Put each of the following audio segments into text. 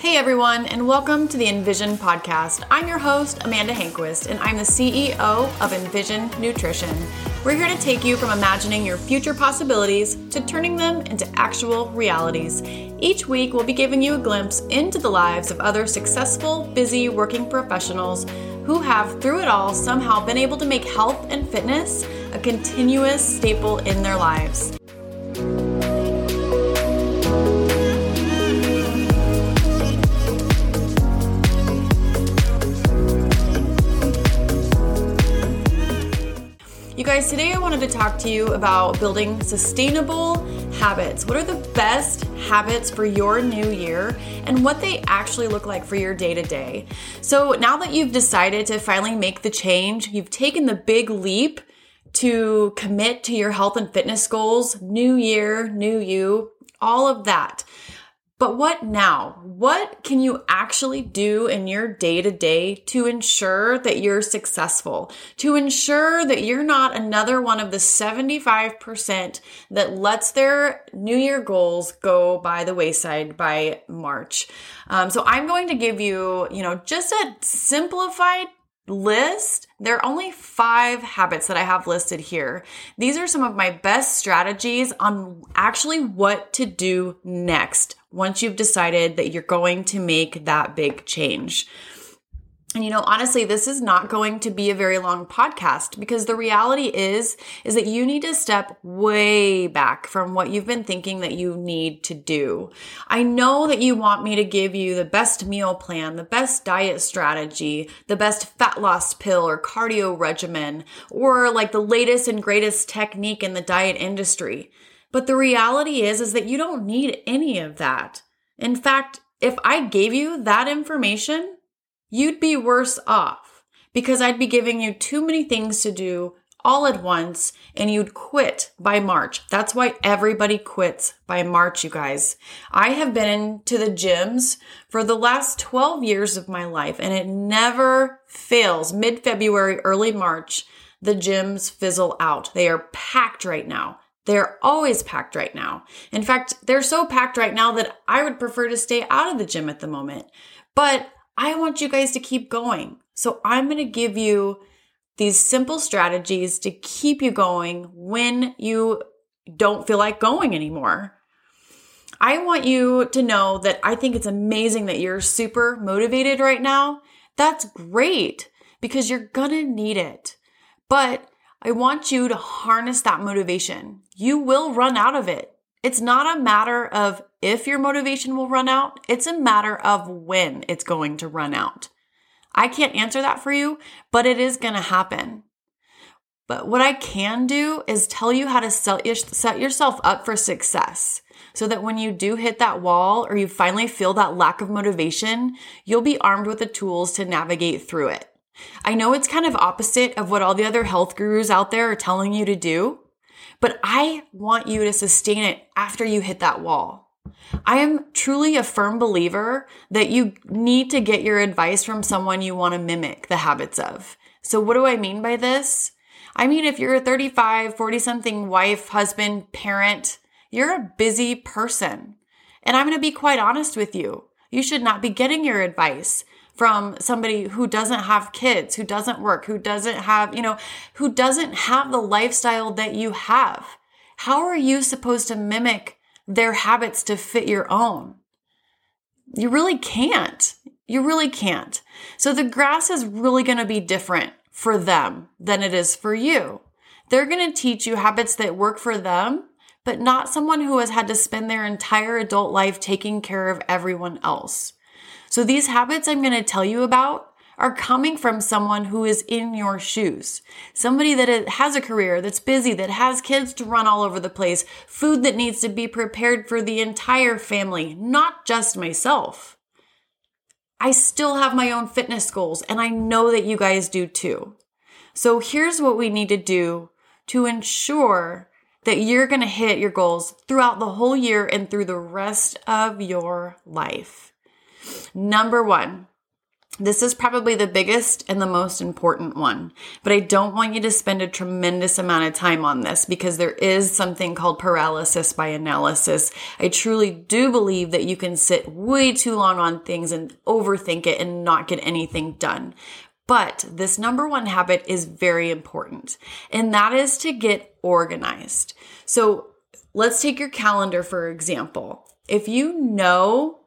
Hey everyone, and welcome to the Envision podcast. I'm your host, Amanda Hanquist, and I'm the CEO of Envision Nutrition. We're here to take you from imagining your future possibilities to turning them into actual realities. Each week, we'll be giving you a glimpse into the lives of other successful, busy working professionals who have, through it all, somehow been able to make health and fitness a continuous staple in their lives. Guys, today I wanted to talk to you about building sustainable habits. What are the best habits for your new year and what they actually look like for your day to day? So, now that you've decided to finally make the change, you've taken the big leap to commit to your health and fitness goals, new year, new you, all of that. But what now? What can you actually do in your day to day to ensure that you're successful? To ensure that you're not another one of the 75% that lets their New Year goals go by the wayside by March. Um, so I'm going to give you, you know, just a simplified list, there are only five habits that I have listed here. These are some of my best strategies on actually what to do next once you've decided that you're going to make that big change. And you know, honestly, this is not going to be a very long podcast because the reality is, is that you need to step way back from what you've been thinking that you need to do. I know that you want me to give you the best meal plan, the best diet strategy, the best fat loss pill or cardio regimen, or like the latest and greatest technique in the diet industry. But the reality is, is that you don't need any of that. In fact, if I gave you that information, you'd be worse off because I'd be giving you too many things to do all at once and you'd quit by March. That's why everybody quits by March, you guys. I have been to the gyms for the last 12 years of my life and it never fails. Mid February, early March, the gyms fizzle out. They are packed right now. They're always packed right now. In fact, they're so packed right now that I would prefer to stay out of the gym at the moment. But I want you guys to keep going. So I'm going to give you these simple strategies to keep you going when you don't feel like going anymore. I want you to know that I think it's amazing that you're super motivated right now. That's great because you're going to need it. But I want you to harness that motivation. You will run out of it. It's not a matter of if your motivation will run out, it's a matter of when it's going to run out. I can't answer that for you, but it is going to happen. But what I can do is tell you how to set yourself up for success so that when you do hit that wall or you finally feel that lack of motivation, you'll be armed with the tools to navigate through it. I know it's kind of opposite of what all the other health gurus out there are telling you to do, but I want you to sustain it after you hit that wall. I am truly a firm believer that you need to get your advice from someone you want to mimic the habits of. So, what do I mean by this? I mean, if you're a 35, 40 something wife, husband, parent, you're a busy person. And I'm going to be quite honest with you. You should not be getting your advice from somebody who doesn't have kids, who doesn't work, who doesn't have, you know, who doesn't have the lifestyle that you have. How are you supposed to mimic their habits to fit your own? You really can't. You really can't. So the grass is really going to be different for them than it is for you. They're going to teach you habits that work for them, but not someone who has had to spend their entire adult life taking care of everyone else. So these habits I'm going to tell you about are coming from someone who is in your shoes. Somebody that has a career, that's busy, that has kids to run all over the place, food that needs to be prepared for the entire family, not just myself. I still have my own fitness goals and I know that you guys do too. So here's what we need to do to ensure that you're going to hit your goals throughout the whole year and through the rest of your life. Number one, This is probably the biggest and the most important one, but I don't want you to spend a tremendous amount of time on this because there is something called paralysis by analysis. I truly do believe that you can sit way too long on things and overthink it and not get anything done. But this number one habit is very important, and that is to get organized. So let's take your calendar for example. If you know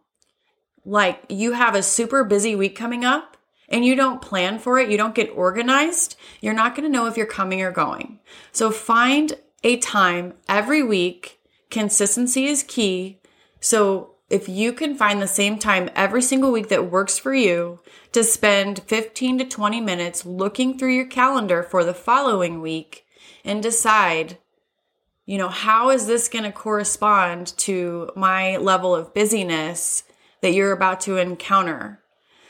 like you have a super busy week coming up and you don't plan for it, you don't get organized, you're not going to know if you're coming or going. So find a time every week. Consistency is key. So if you can find the same time every single week that works for you to spend 15 to 20 minutes looking through your calendar for the following week and decide, you know, how is this going to correspond to my level of busyness that you're about to encounter.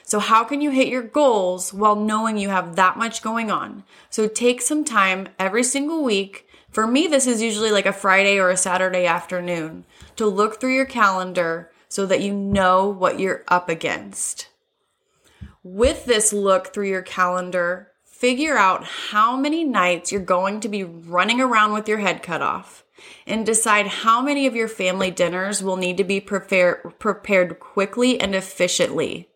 So, how can you hit your goals while knowing you have that much going on? So, take some time every single week. For me, this is usually like a Friday or a Saturday afternoon to look through your calendar so that you know what you're up against. With this look through your calendar, figure out how many nights you're going to be running around with your head cut off and decide how many of your family dinners will need to be prepare, prepared quickly and efficiently.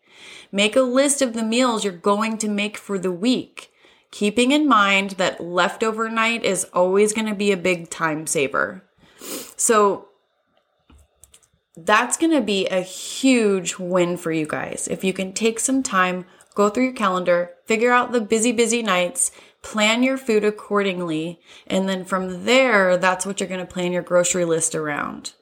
Make a list of the meals you're going to make for the week, keeping in mind that leftover night is always going to be a big time saver. So, that's going to be a huge win for you guys. If you can take some time, go through your calendar, figure out the busy, busy nights, plan your food accordingly. And then from there, that's what you're going to plan your grocery list around.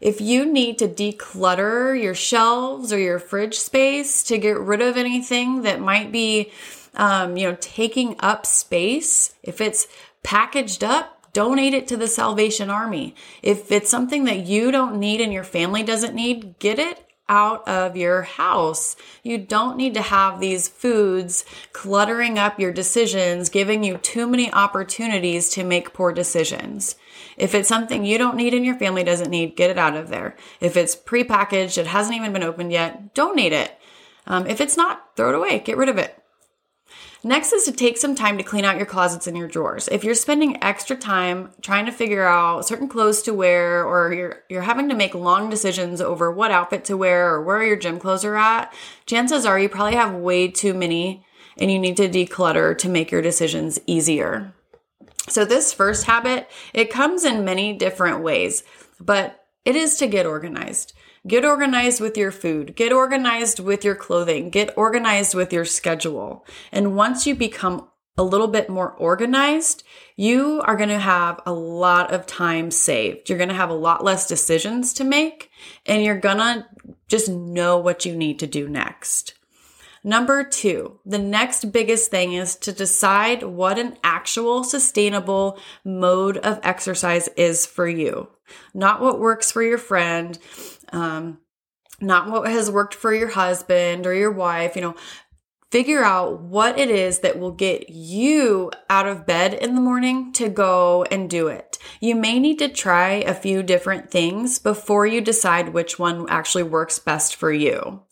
If you need to declutter your shelves or your fridge space to get rid of anything that might be, um, you know, taking up space, if it's packaged up, donate it to the Salvation Army. If it's something that you don't need and your family doesn't need, get it out of your house. You don't need to have these foods cluttering up your decisions, giving you too many opportunities to make poor decisions. If it's something you don't need and your family doesn't need, get it out of there. If it's prepackaged, it hasn't even been opened yet, donate it. Um, if it's not, throw it away, get rid of it. Next is to take some time to clean out your closets and your drawers. If you're spending extra time trying to figure out certain clothes to wear or you're you're having to make long decisions over what outfit to wear or where your gym clothes are at, chances are you probably have way too many and you need to declutter to make your decisions easier. So this first habit, it comes in many different ways, but it is to get organized. Get organized with your food. Get organized with your clothing. Get organized with your schedule. And once you become a little bit more organized, you are going to have a lot of time saved. You're going to have a lot less decisions to make and you're going to just know what you need to do next. Number two, the next biggest thing is to decide what an actual sustainable mode of exercise is for you. Not what works for your friend, um, not what has worked for your husband or your wife, you know, figure out what it is that will get you out of bed in the morning to go and do it. You may need to try a few different things before you decide which one actually works best for you.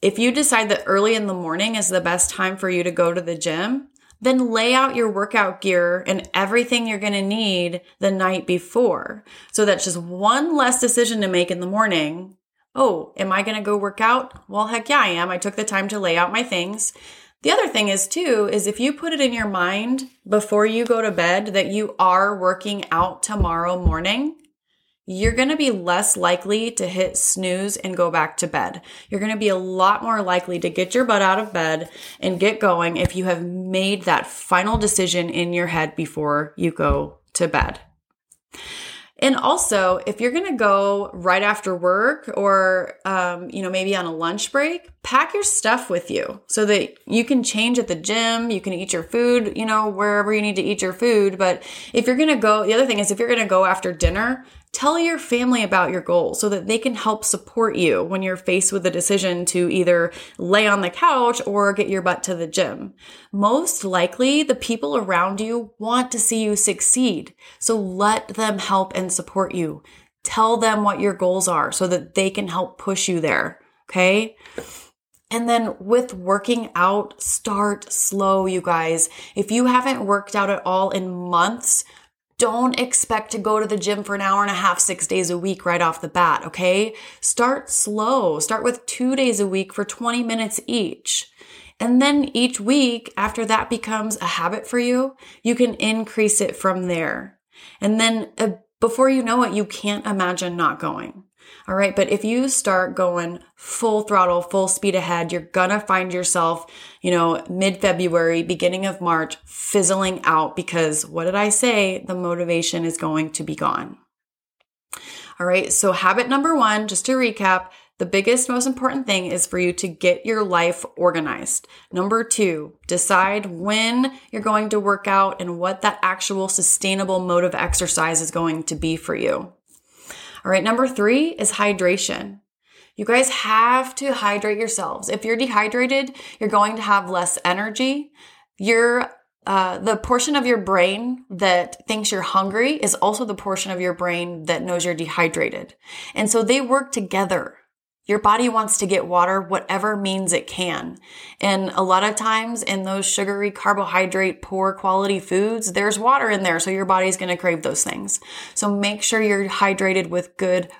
If you decide that early in the morning is the best time for you to go to the gym, then lay out your workout gear and everything you're going to need the night before. So that's just one less decision to make in the morning. Oh, am I going to go work out? Well, heck yeah, I am. I took the time to lay out my things. The other thing is too, is if you put it in your mind before you go to bed that you are working out tomorrow morning, you're going to be less likely to hit snooze and go back to bed. You're going to be a lot more likely to get your butt out of bed and get going if you have made that final decision in your head before you go to bed. And also, if you're going to go right after work or, um, you know, maybe on a lunch break, pack your stuff with you so that you can change at the gym. You can eat your food, you know, wherever you need to eat your food. But if you're going to go, the other thing is if you're going to go after dinner, Tell your family about your goals so that they can help support you when you're faced with a decision to either lay on the couch or get your butt to the gym. Most likely, the people around you want to see you succeed. So let them help and support you. Tell them what your goals are so that they can help push you there. Okay. And then with working out, start slow, you guys. If you haven't worked out at all in months, don't expect to go to the gym for an hour and a half, six days a week right off the bat, okay? Start slow. Start with two days a week for 20 minutes each. And then each week, after that becomes a habit for you, you can increase it from there. And then uh, before you know it, you can't imagine not going. All right. But if you start going full throttle, full speed ahead, you're going to find yourself, you know, mid February, beginning of March, fizzling out because what did I say? The motivation is going to be gone. All right. So habit number one, just to recap, the biggest, most important thing is for you to get your life organized. Number two, decide when you're going to work out and what that actual sustainable mode of exercise is going to be for you. All right, number three is hydration. You guys have to hydrate yourselves. If you're dehydrated, you're going to have less energy. Your uh, the portion of your brain that thinks you're hungry is also the portion of your brain that knows you're dehydrated. And so they work together. Your body wants to get water whatever means it can. And a lot of times in those sugary, carbohydrate, poor quality foods, there's water in there. So your body's going to crave those things. So make sure you're hydrated with good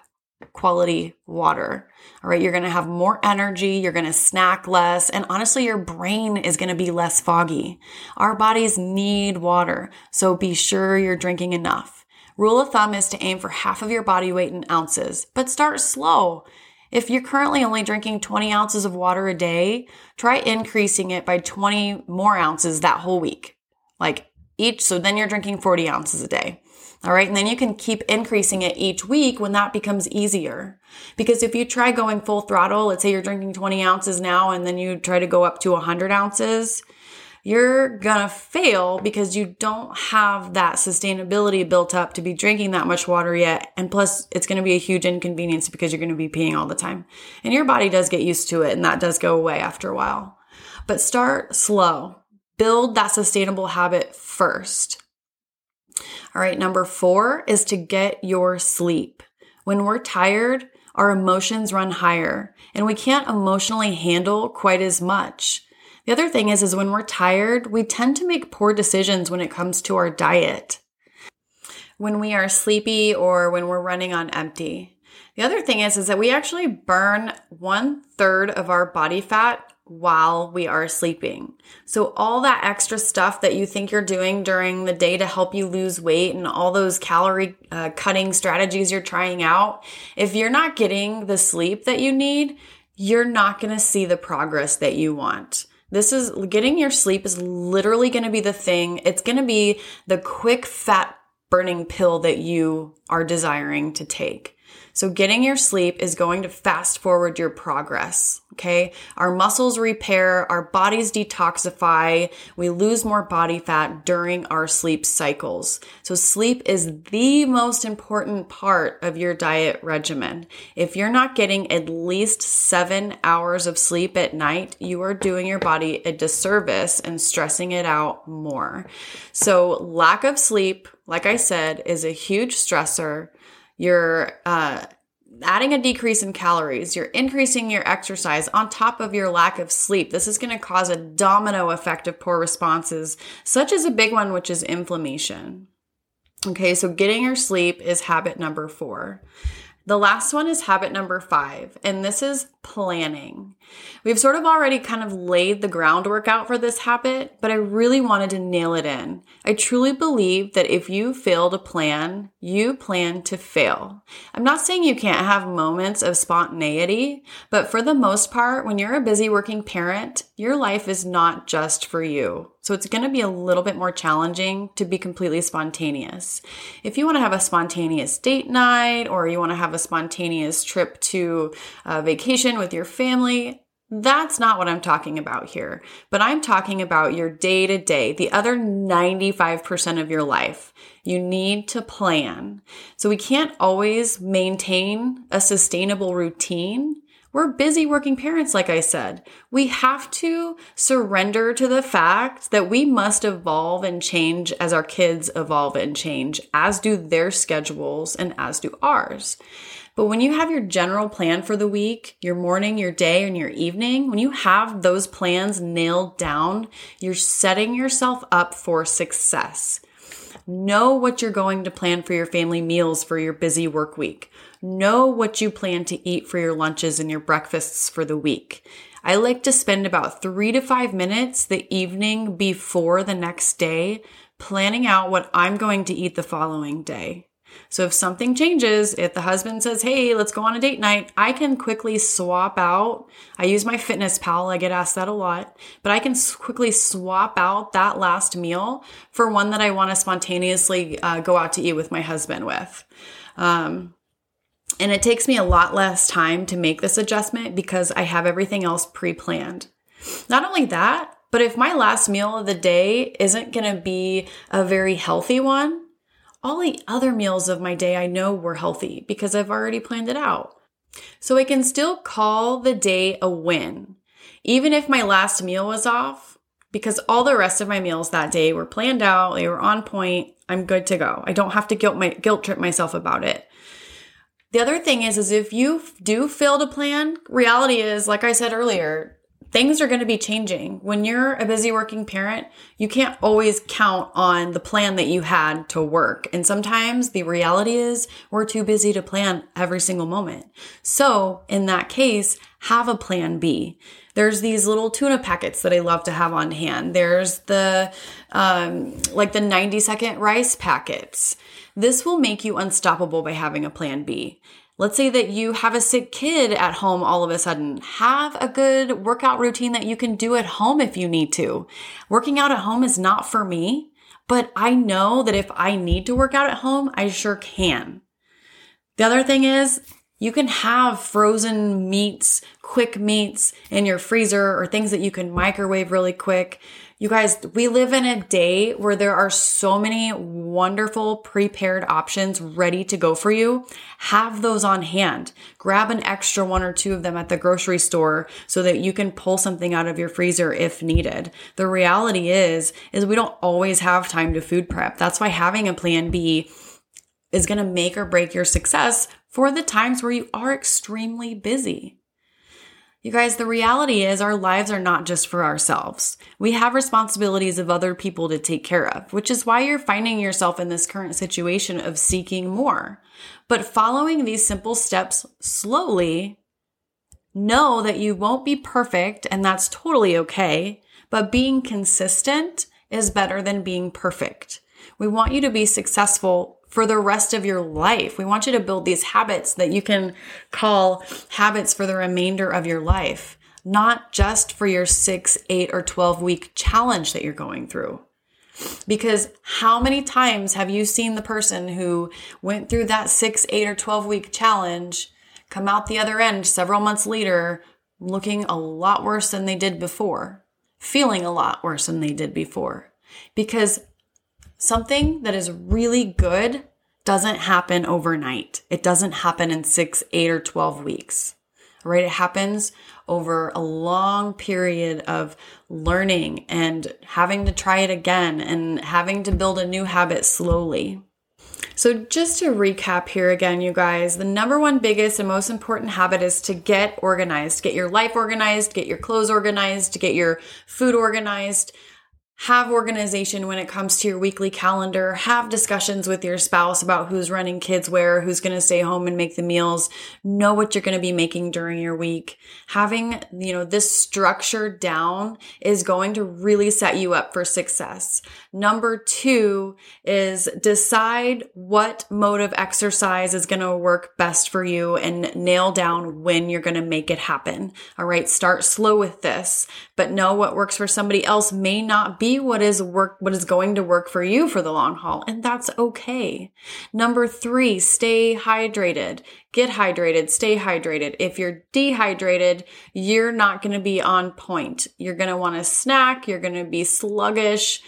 quality water. All right. You're going to have more energy. You're going to snack less. And honestly, your brain is going to be less foggy. Our bodies need water. So be sure you're drinking enough. Rule of thumb is to aim for half of your body weight in ounces, but start slow. If you're currently only drinking 20 ounces of water a day, try increasing it by 20 more ounces that whole week. Like each, so then you're drinking 40 ounces a day. All right. And then you can keep increasing it each week when that becomes easier. Because if you try going full throttle, let's say you're drinking 20 ounces now and then you try to go up to 100 ounces, you're gonna fail because you don't have that sustainability built up to be drinking that much water yet. And plus, it's gonna be a huge inconvenience because you're gonna be peeing all the time. And your body does get used to it, and that does go away after a while. But start slow, build that sustainable habit first. All right, number four is to get your sleep. When we're tired, our emotions run higher and we can't emotionally handle quite as much. The other thing is, is when we're tired, we tend to make poor decisions when it comes to our diet. When we are sleepy or when we're running on empty. The other thing is, is that we actually burn one third of our body fat while we are sleeping. So all that extra stuff that you think you're doing during the day to help you lose weight and all those calorie uh, cutting strategies you're trying out, if you're not getting the sleep that you need, you're not going to see the progress that you want. This is getting your sleep is literally going to be the thing. It's going to be the quick fat burning pill that you are desiring to take. So getting your sleep is going to fast forward your progress. Okay. Our muscles repair, our bodies detoxify, we lose more body fat during our sleep cycles. So sleep is the most important part of your diet regimen. If you're not getting at least seven hours of sleep at night, you are doing your body a disservice and stressing it out more. So lack of sleep, like I said, is a huge stressor you're uh, adding a decrease in calories, you're increasing your exercise on top of your lack of sleep. This is going to cause a domino effect of poor responses, such as a big one, which is inflammation. Okay, so getting your sleep is habit number four. The last one is habit number five, and this is planning. We've sort of already kind of laid the groundwork out for this habit, but I really wanted to nail it in. I truly believe that if you fail to plan, you plan to fail. I'm not saying you can't have moments of spontaneity, but for the most part, when you're a busy working parent, your life is not just for you. So it's going to be a little bit more challenging to be completely spontaneous. If you want to have a spontaneous date night or you want to have a spontaneous trip to a vacation with your family, that's not what I'm talking about here. But I'm talking about your day to day, the other 95% of your life. You need to plan. So we can't always maintain a sustainable routine we're busy working parents, like I said. We have to surrender to the fact that we must evolve and change as our kids evolve and change, as do their schedules and as do ours. But when you have your general plan for the week, your morning, your day, and your evening, when you have those plans nailed down, you're setting yourself up for success. Know what you're going to plan for your family meals for your busy work week. Know what you plan to eat for your lunches and your breakfasts for the week. I like to spend about three to five minutes the evening before the next day planning out what I'm going to eat the following day. So if something changes, if the husband says, Hey, let's go on a date night, I can quickly swap out. I use MyFitnessPal. I get asked that a lot, but I can quickly swap out that last meal for one that I want to spontaneously uh, go out to eat with my husband with. Um, and it takes me a lot less time to make this adjustment because I have everything else pre planned. Not only that, but if my last meal of the day isn't going to be a very healthy one, all the other meals of my day I know were healthy because I've already planned it out. So I can still call the day a win, even if my last meal was off, because all the rest of my meals that day were planned out, they were on point. I'm good to go. I don't have to guilt my guilt trip myself about it. The other thing is, is if you do fail to plan, reality is, like I said earlier, things are going to be changing. When you're a busy working parent, you can't always count on the plan that you had to work. And sometimes the reality is we're too busy to plan every single moment. So in that case, have a plan B. There's these little tuna packets that I love to have on hand. There's the, um, like the 90 second rice packets. This will make you unstoppable by having a plan B. Let's say that you have a sick kid at home all of a sudden. Have a good workout routine that you can do at home if you need to. Working out at home is not for me, but I know that if I need to work out at home, I sure can. The other thing is you can have frozen meats, quick meats in your freezer or things that you can microwave really quick. You guys, we live in a day where there are so many wonderful prepared options ready to go for you. Have those on hand. Grab an extra one or two of them at the grocery store so that you can pull something out of your freezer if needed. The reality is, is we don't always have time to food prep. That's why having a plan B is going to make or break your success for the times where you are extremely busy. You guys, the reality is our lives are not just for ourselves. We have responsibilities of other people to take care of, which is why you're finding yourself in this current situation of seeking more. But following these simple steps slowly, know that you won't be perfect and that's totally okay. But being consistent is better than being perfect. We want you to be successful for the rest of your life. We want you to build these habits that you can call habits for the remainder of your life, not just for your six, eight, or 12 week challenge that you're going through. Because how many times have you seen the person who went through that six, eight, or 12 week challenge come out the other end several months later looking a lot worse than they did before, feeling a lot worse than they did before? Because something that is really good doesn't happen overnight. It doesn't happen in six, eight, or 12 weeks, right? It happens over a long period of learning and having to try it again and having to build a new habit slowly. So, just to recap here again, you guys, the number one biggest and most important habit is to get organized. Get your life organized, get your clothes organized, get your food organized, have organization when it comes to your weekly calendar, have discussions with your spouse about who's running kids where, who's going to stay home and make the meals, know what you're going to be making during your week. Having, you know, this structure down is going to really set you up for success. Number two is decide what mode of exercise is going to work best for you and nail down when you're going to make it happen. All right. Start slow with this, but know what works for somebody else may not be what is work, what is going to work for you for the long haul. And that's okay. Number three, stay hydrated. Get hydrated, stay hydrated. If you're dehydrated, you're not going to be on point. You're going to want to snack. You're going to be sluggish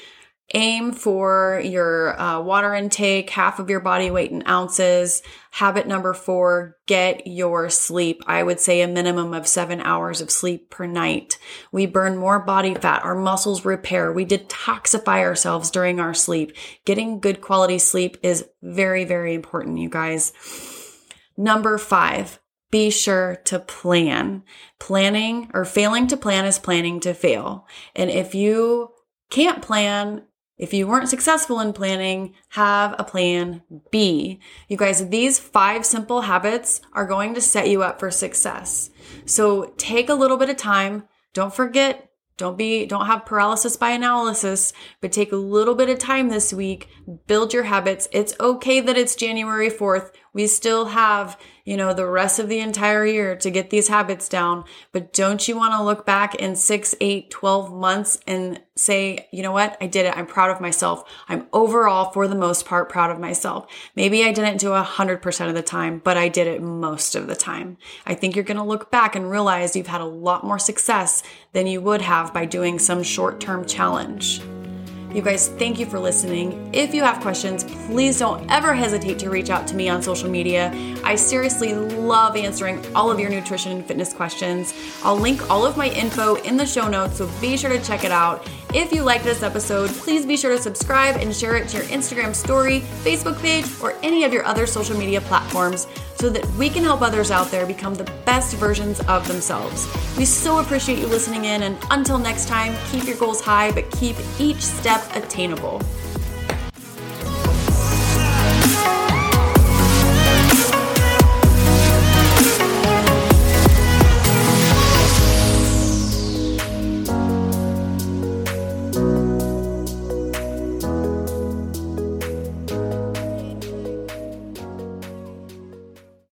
aim for your uh, water intake, half of your body weight in ounces. Habit number four, get your sleep. I would say a minimum of seven hours of sleep per night. We burn more body fat, our muscles repair, we detoxify ourselves during our sleep. Getting good quality sleep is very, very important, you guys. Number five, be sure to plan. Planning or failing to plan is planning to fail. And if you can't plan, if you weren't successful in planning, have a plan B. You guys, these five simple habits are going to set you up for success. So take a little bit of time. Don't forget don't be, don't have paralysis by analysis, but take a little bit of time this week, build your habits. It's okay that it's January 4th. We still have, you know, the rest of the entire year to get these habits down. But don't you want to look back in six, eight, 12 months and say, you know what? I did it. I'm proud of myself. I'm overall, for the most part, proud of myself. Maybe I didn't do a hundred percent of the time, but I did it most of the time. I think you're going to look back and realize you've had a lot more success than you would have by doing some short term challenge. You guys, thank you for listening. If you have questions, please don't ever hesitate to reach out to me on social media. I seriously love answering all of your nutrition and fitness questions. I'll link all of my info in the show notes, so be sure to check it out. If you like this episode, please be sure to subscribe and share it to your Instagram story, Facebook page, or any of your other social media platforms so that we can help others out there become the best versions of themselves. We so appreciate you listening in, and until next time, keep your goals high, but keep each step attainable.